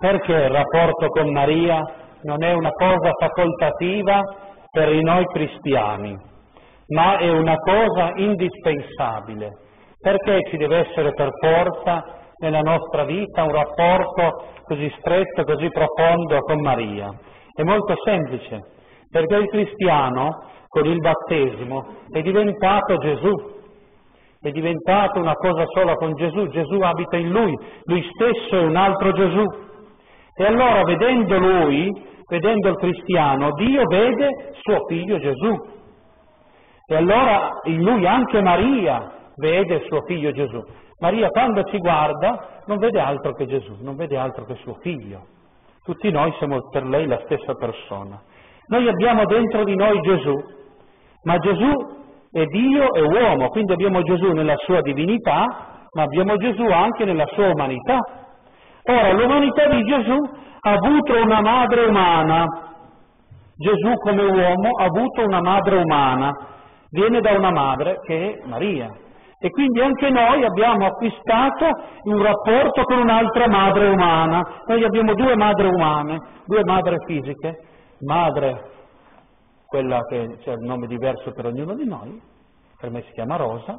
Perché il rapporto con Maria non è una cosa facoltativa per noi cristiani, ma è una cosa indispensabile. Perché ci deve essere per forza nella nostra vita un rapporto così stretto, così profondo con Maria? È molto semplice, perché il cristiano con il battesimo è diventato Gesù, è diventato una cosa sola con Gesù, Gesù abita in lui, lui stesso è un altro Gesù. E allora vedendo lui, vedendo il cristiano, Dio vede suo figlio Gesù. E allora in lui anche Maria vede suo figlio Gesù. Maria quando ci guarda non vede altro che Gesù, non vede altro che suo figlio. Tutti noi siamo per lei la stessa persona. Noi abbiamo dentro di noi Gesù, ma Gesù è Dio e uomo, quindi abbiamo Gesù nella sua divinità, ma abbiamo Gesù anche nella sua umanità. Ora, l'umanità di Gesù ha avuto una madre umana. Gesù come uomo ha avuto una madre umana, viene da una madre che è Maria. E quindi anche noi abbiamo acquistato un rapporto con un'altra madre umana. Noi abbiamo due madri umane, due madri fisiche, madre, quella che c'è un nome diverso per ognuno di noi, per me si chiama Rosa,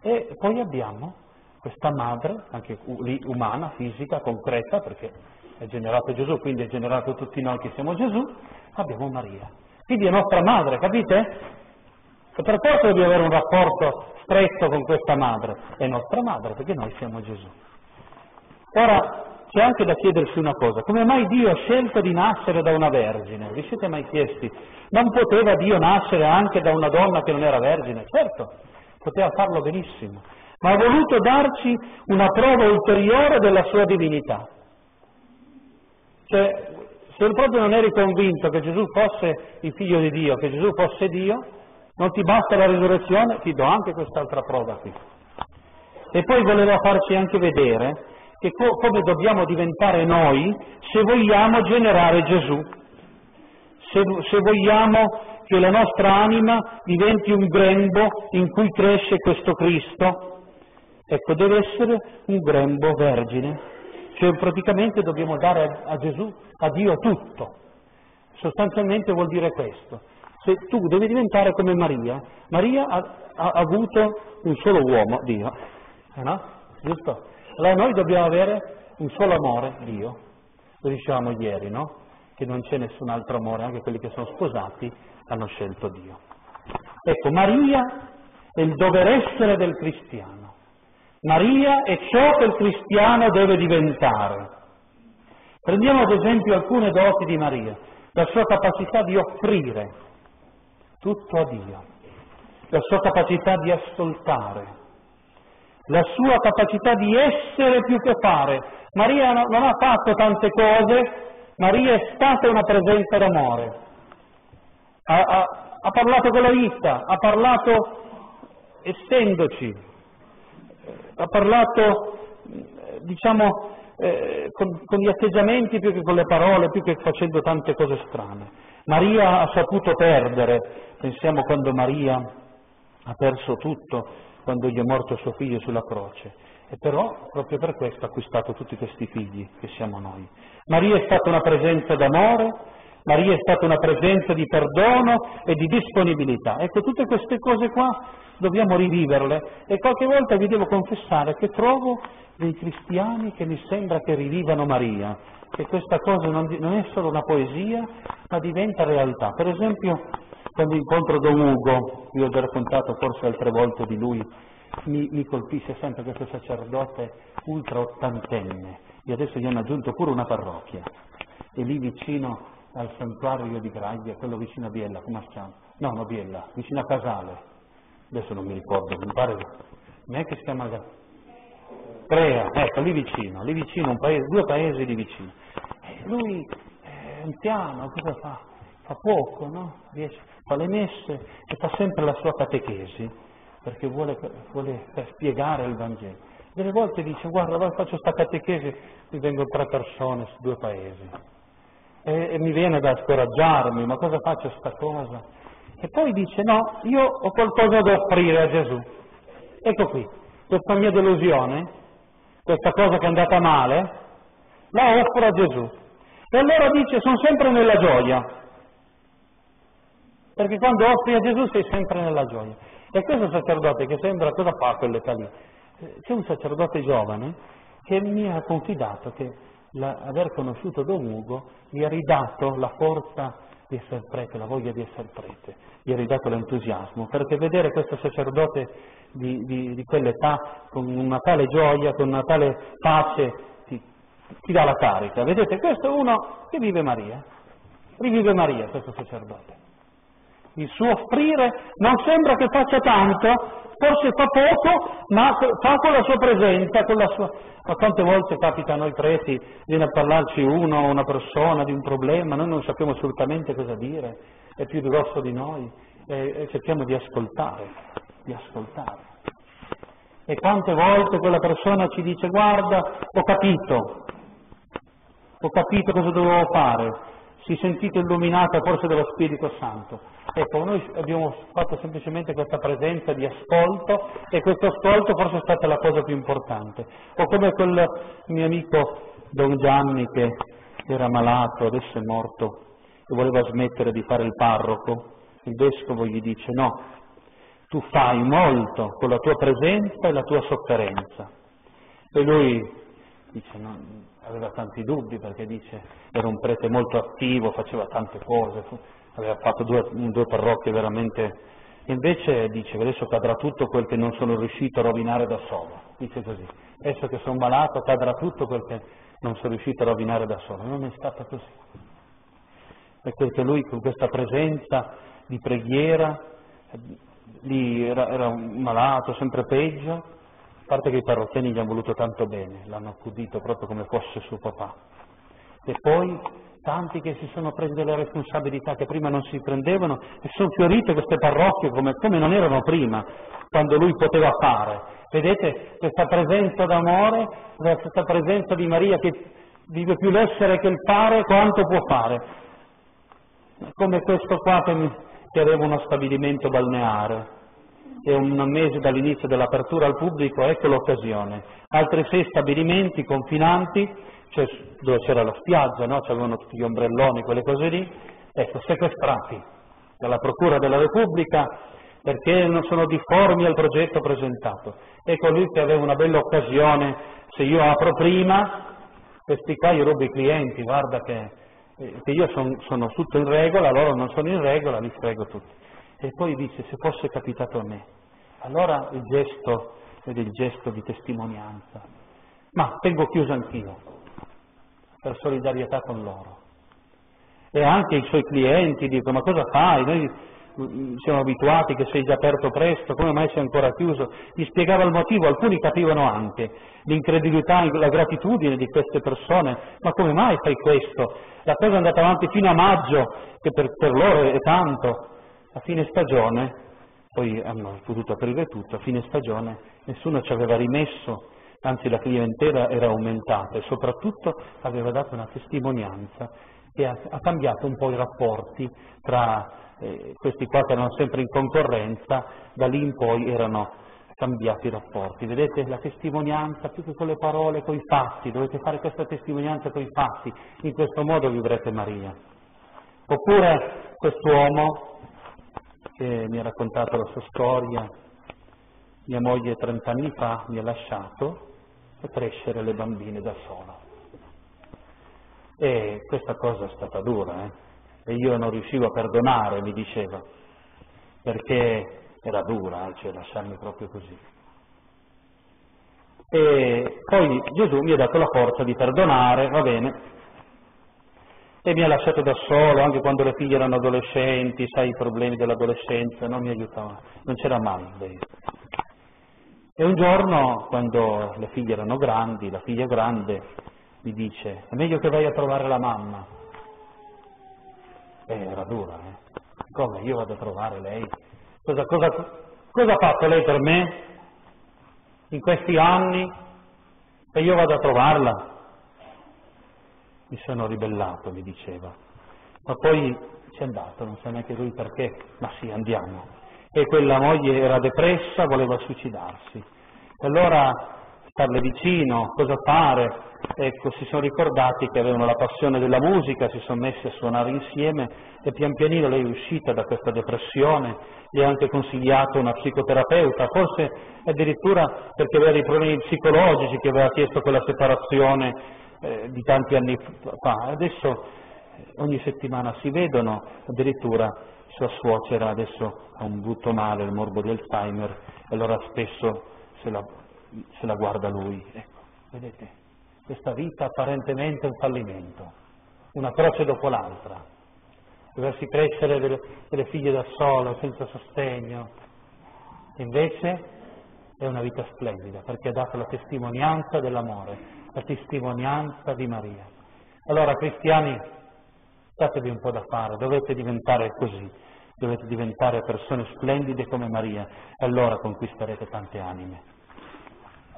e poi abbiamo questa madre, anche lì umana, fisica, concreta, perché è generato Gesù, quindi è generato tutti noi che siamo Gesù, abbiamo Maria. Quindi è nostra madre, capite? E per questo dobbiamo avere un rapporto stretto con questa madre. È nostra madre, perché noi siamo Gesù. Ora, c'è anche da chiedersi una cosa, come mai Dio ha scelto di nascere da una vergine? Vi siete mai chiesti? Non poteva Dio nascere anche da una donna che non era vergine? Certo, poteva farlo benissimo, ma ha voluto darci una prova ulteriore della sua divinità. Cioè, se proprio non eri convinto che Gesù fosse il figlio di Dio, che Gesù fosse Dio, non ti basta la risurrezione, ti do anche quest'altra prova qui. E poi voleva farci anche vedere che co- come dobbiamo diventare noi se vogliamo generare Gesù, se, se vogliamo che la nostra anima diventi un grembo in cui cresce questo Cristo. Ecco, deve essere un grembo vergine, cioè praticamente dobbiamo dare a, Gesù, a Dio tutto. Sostanzialmente vuol dire questo. Se tu devi diventare come Maria, Maria ha, ha avuto un solo uomo, Dio, eh no? Giusto? Allora noi dobbiamo avere un solo amore, Dio. Lo dicevamo ieri, no? Che non c'è nessun altro amore, anche quelli che sono sposati hanno scelto Dio. Ecco, Maria è il dover essere del cristiano. Maria è ciò che il cristiano deve diventare. Prendiamo ad esempio alcune doti di Maria, la sua capacità di offrire tutto a Dio, la sua capacità di ascoltare, la sua capacità di essere più che fare. Maria non ha fatto tante cose, Maria è stata una presenza d'amore. Ha, ha, ha parlato con la vita, ha parlato essendoci, ha parlato, diciamo, eh, con, con, gli atteggiamenti più che con le parole, più che facendo tante cose strane. Maria ha saputo perdere, pensiamo quando Maria ha perso tutto, quando gli è morto suo figlio sulla croce. E però proprio per questo ha acquistato tutti questi figli che siamo noi. Maria è stata una presenza d'amore, Maria è stata una presenza di perdono e di disponibilità. Ecco, tutte queste cose qua dobbiamo riviverle e qualche volta vi devo confessare che trovo dei cristiani che mi sembra che rivivano Maria, che questa cosa non, non è solo una poesia, ma diventa realtà. Per esempio, quando incontro Don Ugo, vi ho già raccontato forse altre volte di lui, mi, mi colpisce sempre questo sacerdote ultra ottantenne, e adesso gli hanno aggiunto pure una parrocchia, e lì vicino al santuario di Graglia, quello vicino a Biella, come si chiama? No, no, Biella, vicino a Casale, adesso non mi ricordo, mi pare, non è che si chiama Crea, ecco, lì vicino, lì vicino, paese, due paesi lì vicino. E lui è anziano, cosa fa? Fa poco, no? Riesce, fa le messe e fa sempre la sua catechesi, perché vuole, vuole spiegare il Vangelo. Delle volte dice, guarda, faccio questa catechesi, mi vengono tre persone su due paesi e, e mi viene da scoraggiarmi, ma cosa faccio sta cosa? E poi dice no, io ho qualcosa da offrire a Gesù. Ecco qui, questa mia delusione, questa cosa che è andata male, la offro a Gesù. E allora dice, sono sempre nella gioia, perché quando offri a Gesù sei sempre nella gioia. E questo sacerdote che sembra, cosa fa quell'età lì? C'è un sacerdote giovane che mi ha confidato che aver conosciuto Don Ugo gli ha ridato la forza di essere prete, la voglia di essere prete, gli ha ridato l'entusiasmo, perché vedere questo sacerdote di, di, di quell'età con una tale gioia, con una tale pace, ti, ti dà la carica. Vedete, questo è uno che vive Maria, rivive Maria questo sacerdote. Il suo offrire non sembra che faccia tanto, forse fa poco, ma fa con la sua presenza, con la sua... Ma quante volte capita a noi preti, viene a parlarci uno, una persona di un problema, noi non sappiamo assolutamente cosa dire, è più grosso di noi, e, e cerchiamo di ascoltare, di ascoltare. E quante volte quella persona ci dice guarda, ho capito, ho capito cosa dovevo fare, si sentite illuminata forse dallo Spirito Santo. Ecco, noi abbiamo fatto semplicemente questa presenza di ascolto e questo ascolto forse è stata la cosa più importante. O come quel mio amico Don Gianni che era malato, adesso è morto e voleva smettere di fare il parroco, il vescovo gli dice no, tu fai molto con la tua presenza e la tua sofferenza. E lui dice no, aveva tanti dubbi perché dice era un prete molto attivo, faceva tante cose, aveva fatto due, due parrocchie veramente... Invece dice adesso cadrà tutto quel che non sono riuscito a rovinare da solo, dice così. Adesso che sono malato cadrà tutto quel che non sono riuscito a rovinare da solo. Non è stato così. Perché lui con questa presenza di preghiera, lì era, era malato, sempre peggio, parte che i parrocchiani gli hanno voluto tanto bene, l'hanno accudito proprio come fosse suo papà. E poi tanti che si sono presi delle responsabilità che prima non si prendevano e sono fiorite queste parrocchie come, come non erano prima, quando lui poteva fare. Vedete questa presenza d'amore, questa presenza di Maria che vive più l'essere che il fare quanto può fare. Come questo qua che, mi, che aveva uno stabilimento balneare e un mese dall'inizio dell'apertura al pubblico, ecco l'occasione. Altri sei stabilimenti confinanti cioè dove c'era la spiaggia, no? c'avevano tutti gli ombrelloni, quelle cose lì, ecco, sequestrati dalla Procura della Repubblica perché non sono difformi al progetto presentato. Ecco lui che aveva una bella occasione, se io apro prima, questi qua io rubo i clienti, guarda che, eh, che io son, sono tutto in regola, loro non sono in regola, li frego tutti. E poi dice, se fosse capitato a me, allora il gesto, vede il gesto di testimonianza, ma tengo chiuso anch'io, per solidarietà con loro. E anche i suoi clienti dicono, ma cosa fai? Noi mm, siamo abituati che sei già aperto presto, come mai sei ancora chiuso? Gli spiegava il motivo, alcuni capivano anche l'incredulità, la gratitudine di queste persone, ma come mai fai questo? La cosa è andata avanti fino a maggio, che per, per loro è tanto. A fine stagione, poi hanno potuto aprire tutto, a fine stagione nessuno ci aveva rimesso anzi la clientela era aumentata e soprattutto aveva dato una testimonianza e ha, ha cambiato un po' i rapporti tra eh, questi qua che erano sempre in concorrenza, da lì in poi erano cambiati i rapporti. Vedete la testimonianza più che con le parole, con i fatti, dovete fare questa testimonianza con i fatti, in questo modo vivrete Maria. Oppure quest'uomo che mi ha raccontato la sua storia, mia moglie 30 anni fa mi ha lasciato e crescere le bambine da sola. E questa cosa è stata dura, eh? E io non riuscivo a perdonare, mi diceva, perché era dura, eh? cioè lasciarmi proprio così. E poi Gesù mi ha dato la forza di perdonare, va bene, e mi ha lasciato da solo, anche quando le figlie erano adolescenti, sai i problemi dell'adolescenza, non mi aiutava, non c'era mai lei. E un giorno, quando le figlie erano grandi, la figlia grande mi dice, è meglio che vai a trovare la mamma. E era dura, eh? Come? Io vado a trovare lei? Cosa, cosa, cosa ha fatto lei per me in questi anni? E io vado a trovarla? Mi sono ribellato, mi diceva. Ma poi c'è andato, non sa neanche lui perché, ma sì, andiamo e quella moglie era depressa, voleva suicidarsi. E allora starle vicino, cosa fare. Ecco, si sono ricordati che avevano la passione della musica, si sono messi a suonare insieme e pian pianino lei è uscita da questa depressione, gli ha anche consigliato una psicoterapeuta, forse addirittura perché aveva dei problemi psicologici, che aveva chiesto quella separazione eh, di tanti anni fa. Adesso eh, ogni settimana si vedono, addirittura sua suocera adesso ha un brutto male, il morbo di Alzheimer, e allora spesso se la, se la guarda lui. Ecco, vedete, questa vita apparentemente è un fallimento, una croce dopo l'altra, doversi crescere delle, delle figlie da solo, senza sostegno. Invece è una vita splendida, perché ha dato la testimonianza dell'amore, la testimonianza di Maria. Allora, cristiani, datevi un po' da fare, dovete diventare così, dovete diventare persone splendide come Maria, allora conquisterete tante anime.